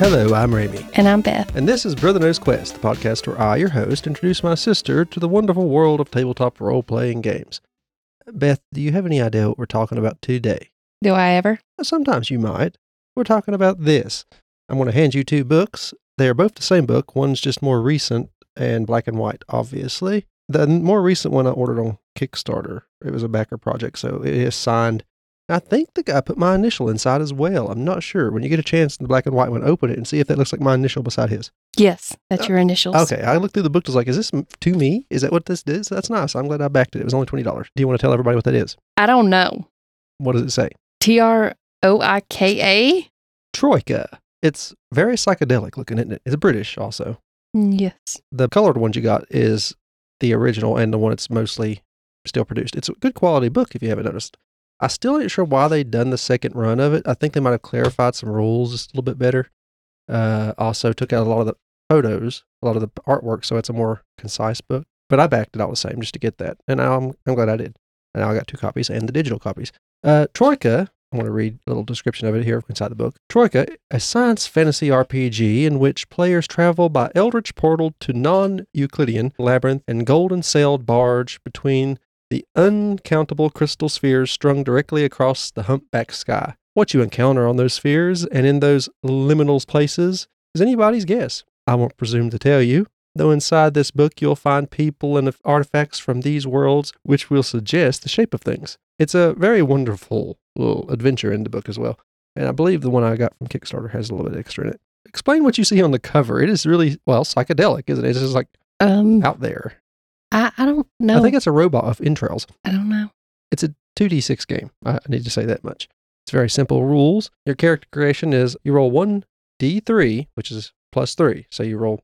Hello, I'm Ramie. And I'm Beth. And this is Brother Knows Quest, the podcast where I, your host, introduce my sister to the wonderful world of tabletop role playing games. Beth, do you have any idea what we're talking about today? Do I ever? Sometimes you might. We're talking about this. I'm going to hand you two books. They are both the same book. One's just more recent and black and white, obviously. The more recent one I ordered on Kickstarter. It was a backer project, so it is signed I think the guy put my initial inside as well. I'm not sure. When you get a chance in the black and white one, open it and see if that looks like my initial beside his. Yes, that's your initials. Okay, I looked through the book. Was like, is this to me? Is that what this is? That's nice. I'm glad I backed it. It was only twenty dollars. Do you want to tell everybody what that is? I don't know. What does it say? T R O I K A. Troika. It's very psychedelic looking, isn't it? It's British also. Mm, yes. The colored one you got is the original and the one that's mostly still produced. It's a good quality book if you haven't noticed. I still ain't sure why they done the second run of it. I think they might have clarified some rules just a little bit better. Uh, also took out a lot of the photos, a lot of the artwork, so it's a more concise book. But I backed it all the same just to get that, and I'm I'm glad I did. And now I got two copies and the digital copies. Uh, Troika. I want to read a little description of it here inside the book. Troika, a science fantasy RPG in which players travel by eldritch portal to non-Euclidean labyrinth and golden sailed barge between the uncountable crystal spheres strung directly across the humpback sky. What you encounter on those spheres and in those liminal places is anybody's guess. I won't presume to tell you, though inside this book you'll find people and artifacts from these worlds which will suggest the shape of things. It's a very wonderful little adventure in the book as well. And I believe the one I got from Kickstarter has a little bit extra in it. Explain what you see on the cover. It is really, well, psychedelic, isn't it? It's just like um, out there. I, I don't know. I think it's a robot of entrails. I don't know. It's a 2d6 game. I need to say that much. It's very simple rules. Your character creation is you roll one d3, which is plus three. So you roll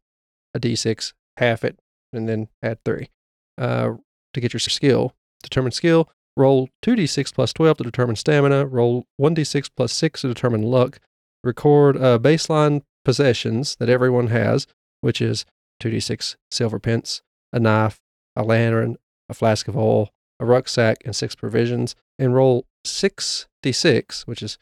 a d6, half it, and then add three uh, to get your skill. Determine skill. Roll 2d6 plus 12 to determine stamina. Roll 1d6 plus 6 to determine luck. Record uh, baseline possessions that everyone has, which is 2d6 silver pence, a knife, a lantern, a flask of oil, a rucksack, and six provisions, and roll 6d6, which is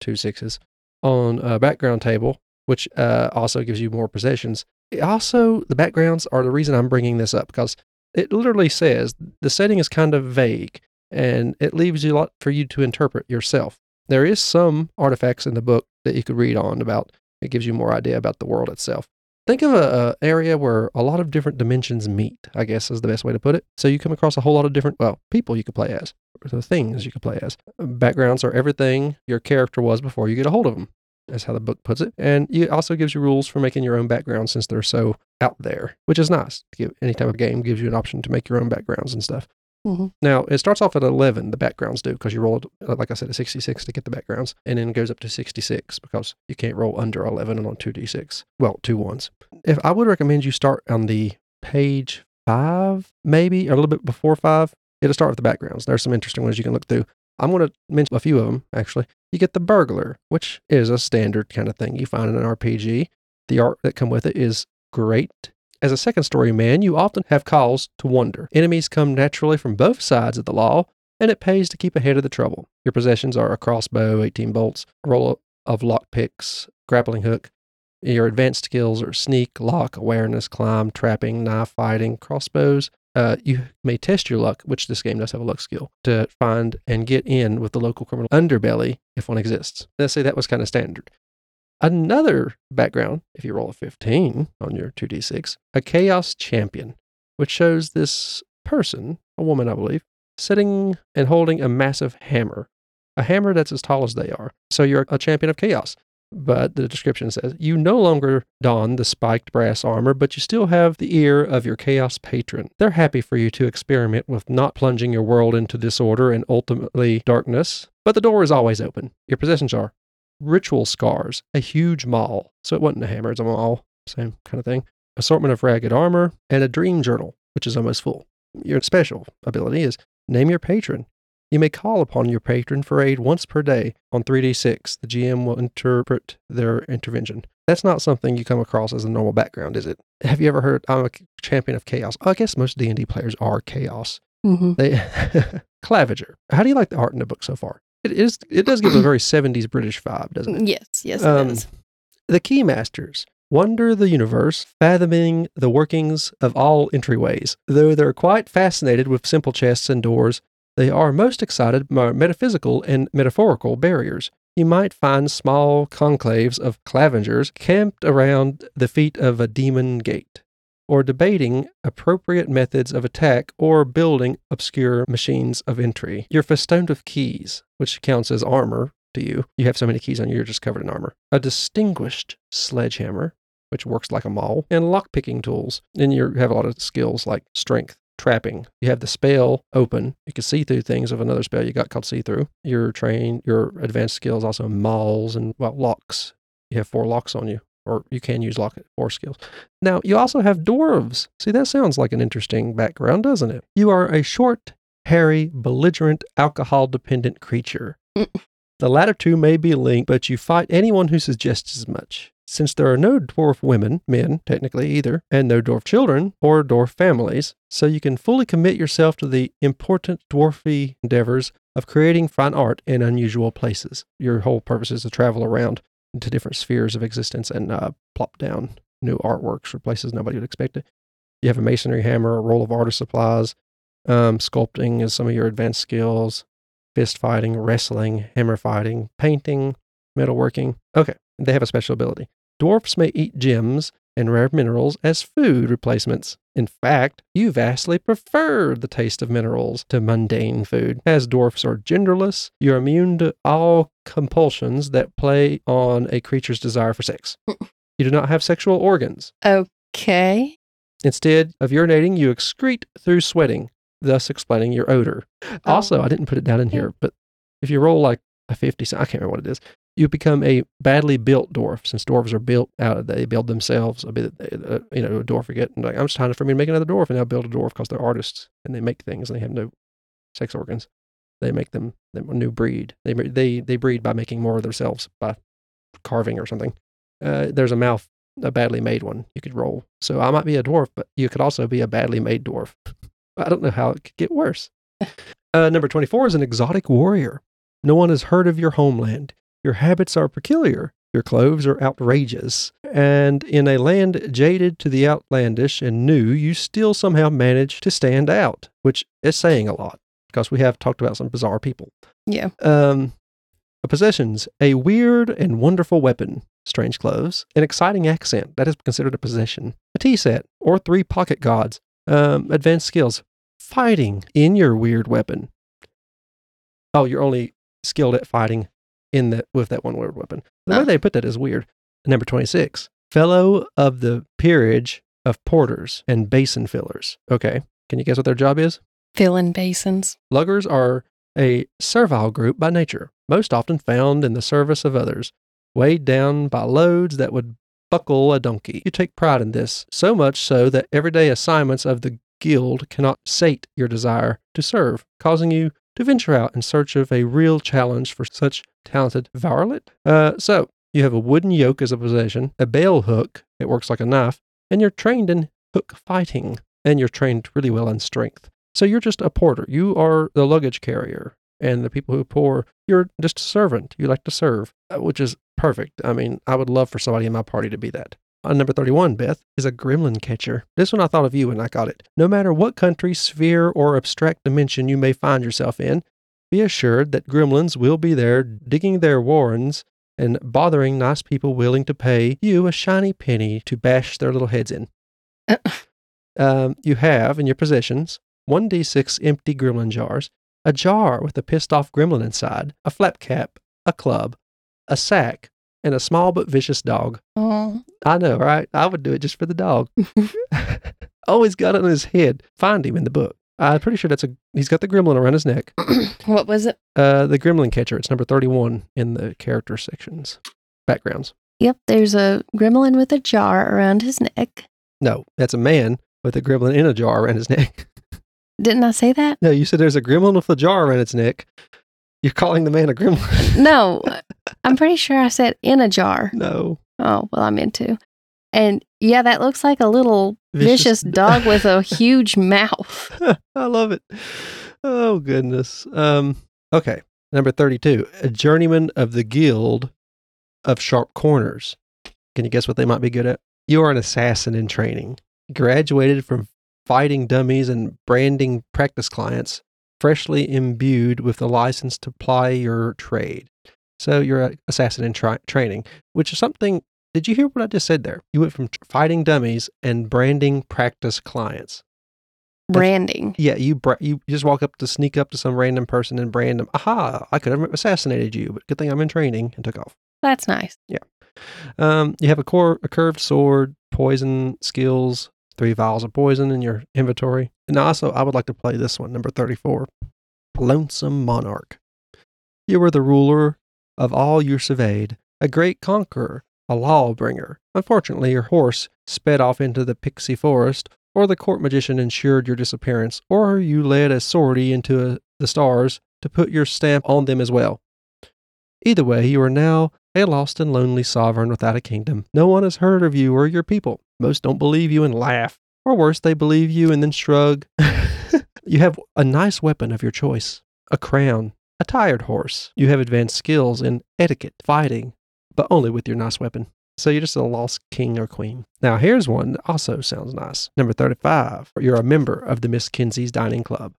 two sixes, on a background table, which uh, also gives you more possessions. It also, the backgrounds are the reason I'm bringing this up because it literally says the setting is kind of vague and it leaves you a lot for you to interpret yourself. There is some artifacts in the book that you could read on about. It gives you more idea about the world itself. Think of a, a, area where a lot of different dimensions meet. I guess is the best way to put it. So you come across a whole lot of different well people you could play as, the things you could play as. Backgrounds are everything your character was before you get a hold of them. That's how the book puts it. And it also gives you rules for making your own backgrounds since they're so out there, which is nice. Any type of game gives you an option to make your own backgrounds and stuff. Mm-hmm. Now, it starts off at 11, the backgrounds do, because you roll, uh, like I said, a 66 to get the backgrounds, and then it goes up to 66 because you can't roll under 11 on 2d6. Well, two ones. If I would recommend you start on the page five, maybe, or a little bit before five, it'll start with the backgrounds. There's some interesting ones you can look through. I'm going to mention a few of them, actually. You get the burglar, which is a standard kind of thing you find in an RPG. The art that come with it is great. As a second story man, you often have cause to wonder. Enemies come naturally from both sides of the law, and it pays to keep ahead of the trouble. Your possessions are a crossbow, 18 bolts, a roll of lockpicks, grappling hook. Your advanced skills are sneak, lock, awareness, climb, trapping, knife fighting, crossbows. Uh, you may test your luck, which this game does have a luck skill, to find and get in with the local criminal underbelly if one exists. Let's say that was kind of standard. Another background, if you roll a 15 on your 2d6, a chaos champion, which shows this person, a woman, I believe, sitting and holding a massive hammer, a hammer that's as tall as they are. So you're a champion of chaos. But the description says you no longer don the spiked brass armor, but you still have the ear of your chaos patron. They're happy for you to experiment with not plunging your world into disorder and ultimately darkness, but the door is always open. Your possessions are ritual scars, a huge maul. So it wasn't a hammer, it's a maul, same kind of thing. Assortment of ragged armor, and a dream journal, which is almost full. Your special ability is name your patron. You may call upon your patron for aid once per day on 3d6. The GM will interpret their intervention. That's not something you come across as a normal background, is it? Have you ever heard, I'm a champion of chaos? I guess most D&D players are chaos. Mm-hmm. They Claviger. How do you like the art in the book so far? It is. It does give a very '70s British vibe, doesn't it? Yes. Yes. Um, The Keymasters wander the universe, fathoming the workings of all entryways. Though they're quite fascinated with simple chests and doors, they are most excited by metaphysical and metaphorical barriers. You might find small conclaves of Clavigers camped around the feet of a demon gate, or debating appropriate methods of attack or building obscure machines of entry. You're festooned with keys, which counts as armor to you. You have so many keys on you, you're just covered in armor. A distinguished sledgehammer, which works like a maul, and lockpicking tools. And you have a lot of skills like strength, trapping. You have the spell open. You can see through things of another spell you got called see through. Your train, your advanced skills also mauls and well locks. You have four locks on you, or you can use lock four skills. Now you also have dwarves. See that sounds like an interesting background, doesn't it? You are a short, hairy, belligerent, alcohol-dependent creature. The latter two may be linked, but you fight anyone who suggests as much. Since there are no dwarf women, men technically either, and no dwarf children or dwarf families, so you can fully commit yourself to the important dwarfy endeavors of creating fine art in unusual places. Your whole purpose is to travel around into different spheres of existence and uh, plop down new artworks for places nobody would expect it. You have a masonry hammer, a roll of artist supplies, um, sculpting is some of your advanced skills, fist fighting, wrestling, hammer fighting, painting, metalworking. Okay, they have a special ability. Dwarfs may eat gems and rare minerals as food replacements. In fact, you vastly prefer the taste of minerals to mundane food. As dwarfs are genderless, you're immune to all compulsions that play on a creature's desire for sex. You do not have sexual organs. Okay. Instead of urinating, you excrete through sweating, thus explaining your odor. Oh. Also, I didn't put it down in hmm. here, but if you roll like a 50, so I can't remember what it is, you become a badly built dwarf. Since dwarves are built out, of, they build themselves. A bit, uh, you know, a dwarf forget, and like, I'm just trying to for me to make another dwarf, and they'll build a dwarf because they're artists and they make things and they have no sex organs. They make them, them a new breed. They they they breed by making more of themselves by carving or something. Uh, there's a mouth, a badly made one you could roll. So I might be a dwarf, but you could also be a badly made dwarf. I don't know how it could get worse. Uh, number 24 is an exotic warrior. No one has heard of your homeland. Your habits are peculiar. Your clothes are outrageous. And in a land jaded to the outlandish and new, you still somehow manage to stand out, which is saying a lot because we have talked about some bizarre people. Yeah. Um, possessions a weird and wonderful weapon, strange clothes, an exciting accent that is considered a possession, a tea set, or three pocket gods, um, advanced skills, fighting in your weird weapon. Oh, you're only skilled at fighting in that with that one word weapon. The way Oh. they put that is weird. Number 26, fellow of the peerage of porters and basin fillers. Okay. Can you guess what their job is? Filling basins. Luggers are a servile group by nature, most often found in the service of others, weighed down by loads that would buckle a donkey. You take pride in this, so much so that everyday assignments of the guild cannot sate your desire to serve, causing you to venture out in search of a real challenge for such talented varlet. Uh, so, you have a wooden yoke as a possession, a bale hook, it works like a knife, and you're trained in hook fighting, and you're trained really well in strength. So you're just a porter. You are the luggage carrier. And the people who pour, you're just a servant. You like to serve, uh, which is perfect. I mean, I would love for somebody in my party to be that. On number 31, Beth, is a gremlin catcher. This one I thought of you when I got it. No matter what country, sphere, or abstract dimension you may find yourself in, be assured that gremlins will be there digging their warrens and bothering nice people willing to pay you a shiny penny to bash their little heads in. um, you have in your possessions 1d6 empty gremlin jars, a jar with a pissed off gremlin inside, a flap cap, a club, a sack, and a small but vicious dog. Oh. I know, right? I would do it just for the dog. Always got it on his head. Find him in the book. I'm pretty sure that's a. He's got the gremlin around his neck. what was it? Uh, the gremlin catcher. It's number 31 in the character sections. Backgrounds. Yep, there's a gremlin with a jar around his neck. No, that's a man with a gremlin in a jar around his neck. Didn't I say that? No, you said there's a gremlin with a jar around its neck. You're calling the man a gremlin. No, I'm pretty sure I said in a jar. no. Oh, well, I meant to. And yeah, that looks like a little vicious, dog with a huge mouth. I love it. Oh goodness. Um okay. Number 32. A journeyman of the guild of sharp corners. Can you guess what they might be good at? You are an assassin in training, graduated from fighting dummies and branding practice clients, freshly imbued with the license to ply your trade. So you're an assassin in tri- training, which is something. Did you hear what I just said there? You went from fighting dummies and branding practice clients. Branding. Yeah, you bra- you just walk up to sneak up to some random person and brand them. Aha! I could have assassinated you, but good thing I'm in training and took off. That's nice. Yeah. Um, you have a core, a curved sword, poison skills, three vials of poison in your inventory. And also, I would like to play this one, number 34 Lonesome Monarch. You were the ruler of all you surveyed, a great conqueror, a lawbringer. Unfortunately, your horse sped off into the pixie forest, or the court magician ensured your disappearance, or you led a sortie into a, the stars to put your stamp on them as well. Either way, you are now a lost and lonely sovereign without a kingdom. No one has heard of you or your people. Most don't believe you and laugh. Or worse, they believe you and then shrug. you have a nice weapon of your choice a crown, a tired horse. You have advanced skills in etiquette, fighting, but only with your nice weapon. So you're just a lost king or queen. Now, here's one that also sounds nice. Number 35. You're a member of the Miss Kinsey's Dining Club.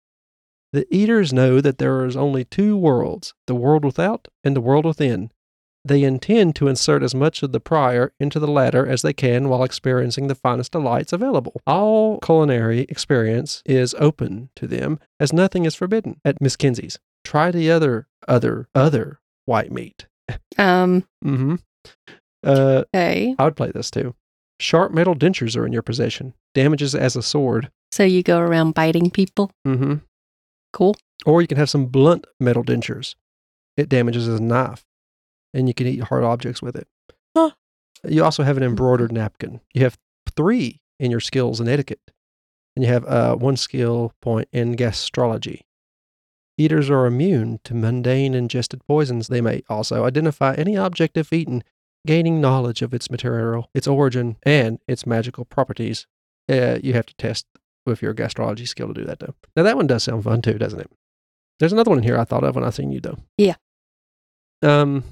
The eaters know that there is only two worlds the world without and the world within. They intend to insert as much of the prior into the latter as they can while experiencing the finest delights available. All culinary experience is open to them, as nothing is forbidden at Miss Kinsey's. Try the other, other, other white meat. Um, Mm-hmm. Uh, okay. I would play this too. Sharp metal dentures are in your possession. Damages as a sword. So you go around biting people. Mm-hmm. Cool. Or you can have some blunt metal dentures. It damages as a knife, and you can eat hard objects with it. Huh. You also have an embroidered napkin. You have three in your skills in etiquette, and you have uh, one skill point in gastrology. Eaters are immune to mundane ingested poisons. They may also identify any object if eaten, gaining knowledge of its material, its origin, and its magical properties. Uh, you have to test with your gastrology skill to do that, though. Now, that one does sound fun, too, doesn't it? There's another one here I thought of when I seen you, though. Yeah. Um,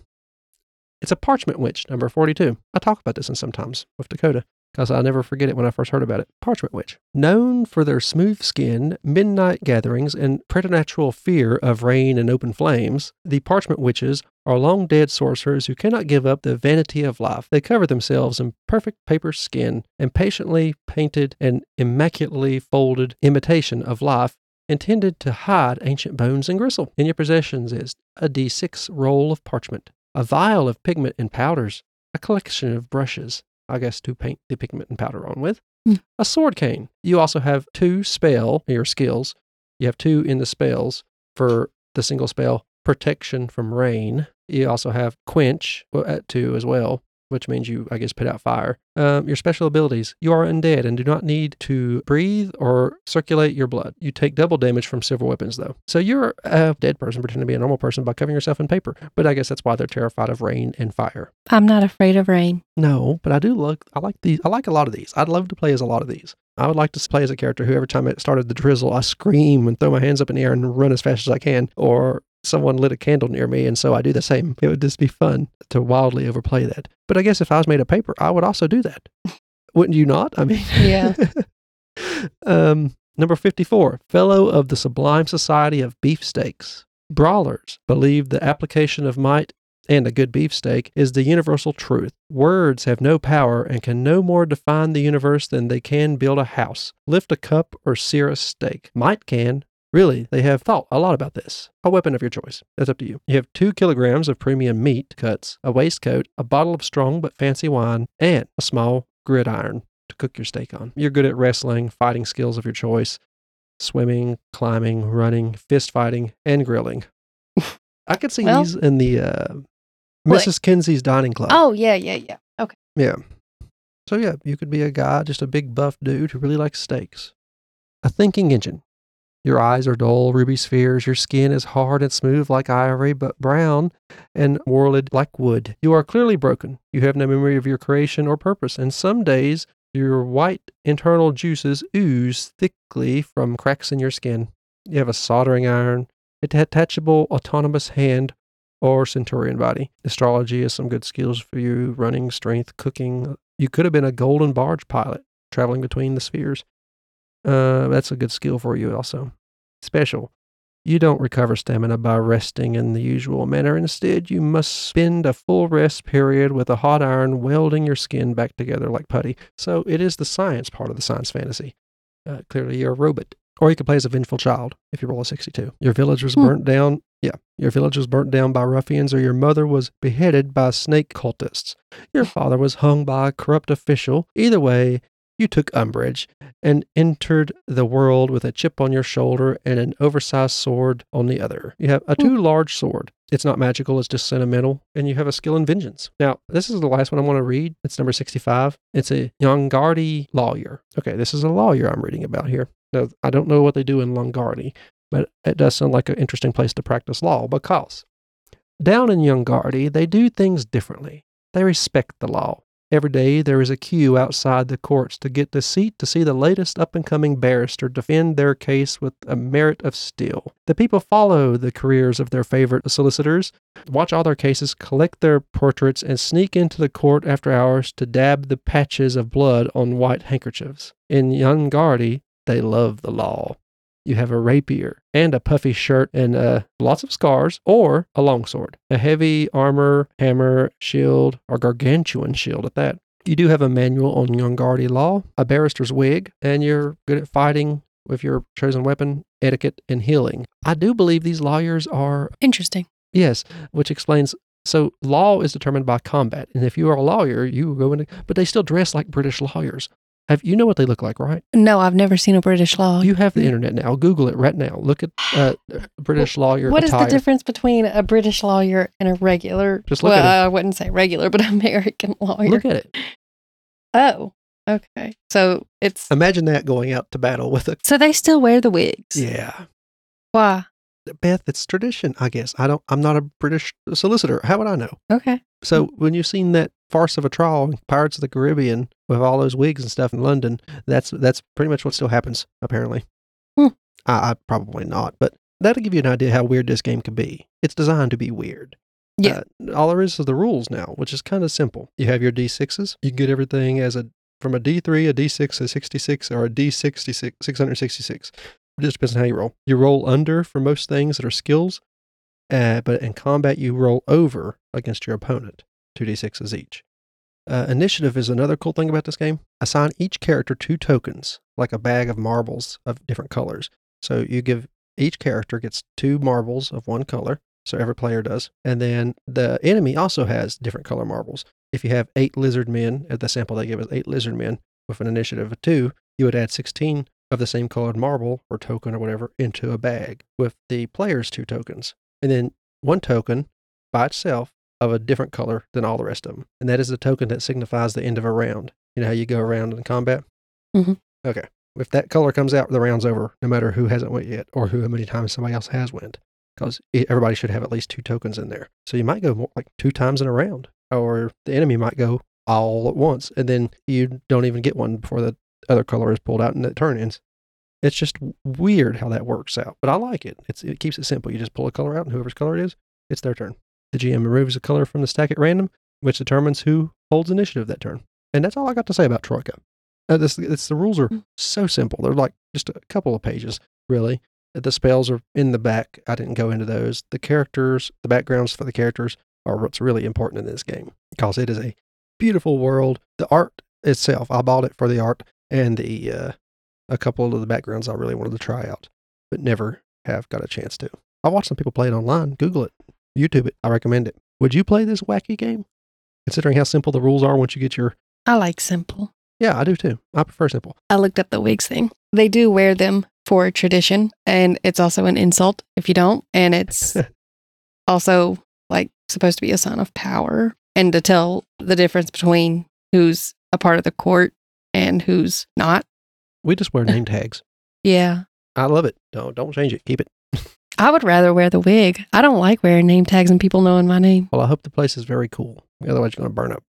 it's a parchment witch, number 42. I talk about this in sometimes with Dakota because I never forget it when I first heard about it. Parchment witch. Known for their smooth skin, midnight gatherings, and preternatural fear of rain and open flames, the parchment witches are long dead sorcerers who cannot give up the vanity of life. They cover themselves in perfect paper skin and patiently painted and immaculately folded imitation of life intended to hide ancient bones and gristle. In your possessions is a D6 roll of parchment, a vial of pigment and powders, a collection of brushes, I guess to paint the pigment and powder on with, Hmm. a sword cane. You also have two spell, your skills. You have two in the spells for the single spell protection from rain. You also have quench at two as well, which means you, I guess, put out fire. Um, your special abilities. You are undead and do not need to breathe or circulate your blood. You take double damage from silver weapons, though. So you're a dead person pretending to be a normal person by covering yourself in paper. But I guess that's why they're terrified of rain and fire. I'm not afraid of rain. No, but I do look. I like these. I like a lot of these. I'd love to play as a lot of these. I would like to play as a character who every time it started the drizzle, I scream and throw my hands up in the air and run as fast as I can. Or someone lit a candle near me, and so I do the same. It would just be fun to wildly overplay that. But I guess if I was made of paper, I would also do that. Wouldn't you not? I mean, Yeah. um, number 54, Fellow of the Sublime Society of Beefsteaks. Brawlers believe the application of might and a good beefsteak is the universal truth. Words have no power and can no more define the universe than they can build a house, lift a cup, or sear a steak. Might can. Really, they have thought a lot about this. A weapon of your choice. That's up to you. You have two kilograms of premium meat cuts, a waistcoat, a bottle of strong but fancy wine, and a small gridiron to cook your steak on. You're good at wrestling, fighting skills of your choice, swimming, climbing, running, fist fighting, and grilling. I could see Well- these in the uh. Mrs. Kinsey's dining club. oh, yeah, yeah, yeah. Okay. Yeah. So yeah, you could be a guy, just a big buff dude who really likes steaks. A thinking engine. Your eyes are dull ruby spheres. Your skin is hard and smooth like ivory, but brown and whorled like wood. You are clearly broken. You have no memory of your creation or purpose, and some days your white internal juices ooze thickly from cracks in your skin. You have a soldering iron, a detachable autonomous hand, or centurion body. Astrology is some good skills for you running, strength, cooking. You could have been a golden barge pilot traveling between the spheres. Uh, that's a good skill for you also. Special. You don't recover stamina by resting in the usual manner. Instead, you must spend a full rest period with a hot iron welding your skin back together like putty. So it is the science part of the science fantasy. Uh, clearly, you're a robot. Or you could play as a vengeful child if you roll a 62. Your village was Hmm. burnt down. Yeah, your village was burnt down by ruffians, or your mother was beheaded by snake cultists. Your father was hung by a corrupt official. Either way, you took umbrage and entered the world with a chip on your shoulder and an oversized sword on the other. You have a hmm. too large sword. It's not magical, it's just sentimental, and you have a skill in vengeance. Now, this is the last one I want to read. It's number 65. It's a Yongardy lawyer. Okay, this is a lawyer I'm reading about here. Now, I don't know what they do in Longardi, but it does sound like an interesting place to practice law because down in Yongardy, they do things differently. They respect the law. Every day there is a queue outside the courts to get the seat to see the latest up and coming barrister defend their case with a merit of steel. The people follow the careers of their favorite solicitors, watch all their cases, collect their portraits, and sneak into the court after hours to dab the patches of blood on white handkerchiefs. In Yongardy, they love the law. You have a rapier and a puffy shirt and uh, lots of scars, or a longsword, a heavy armor, hammer, shield, or gargantuan shield at that. You do have a manual on Yongardy law, a barrister's wig, and you're good at fighting with your chosen weapon, etiquette, and healing. I do believe these lawyers are, Interesting. yes, which explains. So, law is determined by combat. And if you are a lawyer, you go into, but they still dress like British lawyers. Have you know what they look like, right? No, I've never seen a British law. You have the internet now. Google it right now. Look at uh, British lawyer What is attire. the difference between a British lawyer and a regular? Just look well, at I wouldn't say regular, but American lawyer. Look at it. oh, okay. So it's Imagine that going out to battle with a. so they still wear the wigs. Yeah, Why? Beth, it's tradition. I guess I don't. I'm not a British solicitor. How would I know? Okay. So when you've seen that farce of a trial Pirates of the Caribbean with all those wigs and stuff in London, that's that's pretty much what still happens. Apparently, Hmm. I, I probably not, but that'll give you an idea how weird this game can be. It's designed to be weird. Yeah. Uh, all there is is the rules now, which is kind of simple. You have your D6s. You get everything as a from a D3, a D6, a 66, or a D66, 666. It just depends on how you roll. You roll under for most things that are skills, uh, but in combat, you roll over against your opponent, 2d6s each. Uh, initiative is another cool thing about this game. Assign each character two tokens, like a bag of marbles of different colors. So you give each character gets two marbles of one color, so every player does. And then the enemy also has different color marbles. If you have eight lizard men, at the sample they give us eight lizard men with an initiative of two, you would add 16 of the same colored marble or token or whatever into a bag with the player's two tokens. And then one token by itself of a different color than all the rest of them. And that is the token that signifies the end of a round. You know how you go around in combat? Mhm. Okay. If that color comes out, the round's over, no matter who hasn't went yet or who how many times somebody else has went. Because everybody should have at least two tokens in there. So you might go more, like two times in a round, or the enemy might go all at once, and then you don't even get one before the other color is pulled out and the turn ends. It's just weird how that works out, but I like it. It's, it keeps it simple. You just pull a color out, and whoever's color it is, it's their turn. The GM removes a color from the stack at random, which determines who holds initiative that turn. And that's all I got to say about Troika. Uh, this, it's, the rules are Mm. so simple. They're like just a couple of pages, really. The spells are in the back. I didn't go into those. The characters, the backgrounds for the characters are what's really important in this game because it is a beautiful world. The art itself, I bought it for the art and the uh, a couple of the backgrounds I really wanted to try out, but never have got a chance to. I watched some people play it online. Google it, YouTube it. I recommend it. Would you play this wacky game? Considering how simple the rules are once you get your. I like simple. Yeah, I do too. I prefer simple. I looked up the wigs thing. They do wear them for tradition, and it's also an insult if you don't. And it's also like supposed to be a sign of power and to tell the difference between who's a part of the court and who's not. We just wear name tags. Yeah. I love it. Don't don't change it. Keep it. I would rather wear the wig. I don't like wearing name tags and people knowing my name. Well, I hope the place is very cool. Otherwise, you're going to burn up.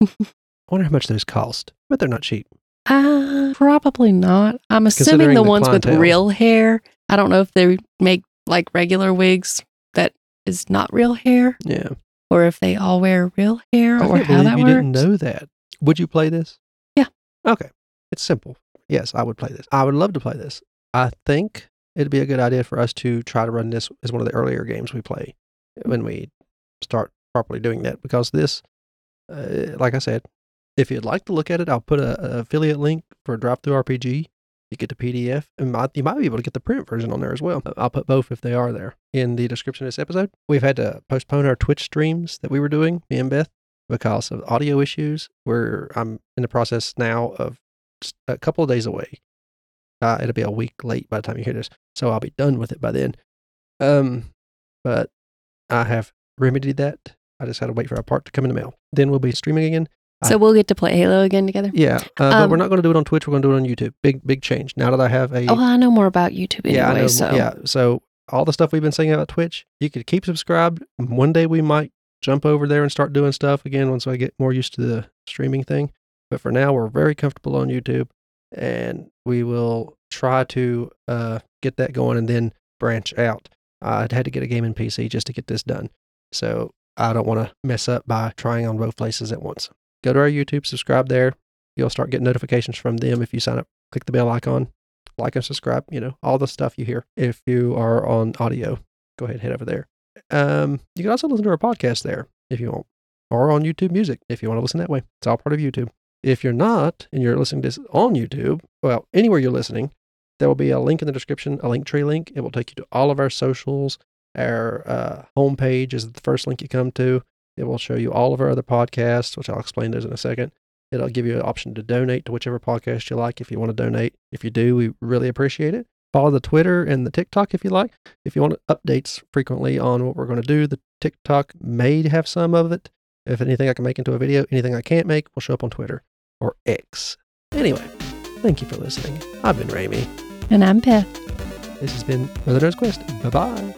I wonder how much those cost. But they're not cheap. Uh, probably not. I'm assuming the the ones with real hair. I don't know if they make like regular wigs that is not real hair, Yeah. or if they all wear real hair, I or how that you works. didn't know that. Would you play this? Yeah. Okay. It's simple. Yes, I would play this. I would love to play this. I think it'd be a good idea for us to try to run this as one of the earlier games we play when we start properly doing that because this, uh, like I said, if you'd like to look at it, I'll put a, a affiliate link for DriveThruRPG. You get the PDF, and might, you might be able to get the print version on there as well. I'll put both if they are there in the description of this episode. We've had to postpone our Twitch streams that we were doing, me and Beth, because of audio issues. Where I'm in the process now of a couple of days away. Uh, it'll be a week late by the time you hear this, so I'll be done with it by then. Um, but I have remedied that. I just had to wait for a part to come in the mail. Then we'll be streaming again. So we'll get to play Halo again together. Yeah, uh, but we're Um, not going to do it on Twitch. We're going to do it on YouTube. Big, big change. Now that I have a Oh, I know more about YouTube anyway. yeah, I know. so Yeah, so all the stuff we've been saying about Twitch, you could keep subscribed. One day we might jump over there and start doing stuff again once I get more used to the streaming thing. But for now, we're very comfortable on YouTube, and we will try to uh, get that going and then branch out. I had to get a gaming PC just to get this done, so I don't want to mess up by trying on both places at once. Go to our YouTube, subscribe there. You'll start getting notifications from them if you sign up. Click the bell icon, like and subscribe. You know all the stuff you hear. If you are on audio, go ahead head over there. Um, you can also listen to our podcast there if you want, or on YouTube Music if you want to listen that way. It's all part of YouTube. If you're not and you're listening to this on YouTube, well, anywhere you're listening, there will be a link in the description, a link tree link. It will take you to all of our socials. Our uh, homepage is the first link you come to. It will show you all of our other podcasts, which I'll explain those in a second. It'll give you an option to donate to whichever podcast you like if you want to donate. If you do, we really appreciate it. Follow the Twitter and the TikTok if you like. If you want updates frequently on what we're going to do, the TikTok may have some of it. If anything I can make into a video, anything I can't make will show up on Twitter or X. Anyway, thank you for listening. I've been Ramie. And I'm Beth. This has been Brother Knows Quest. Bye bye.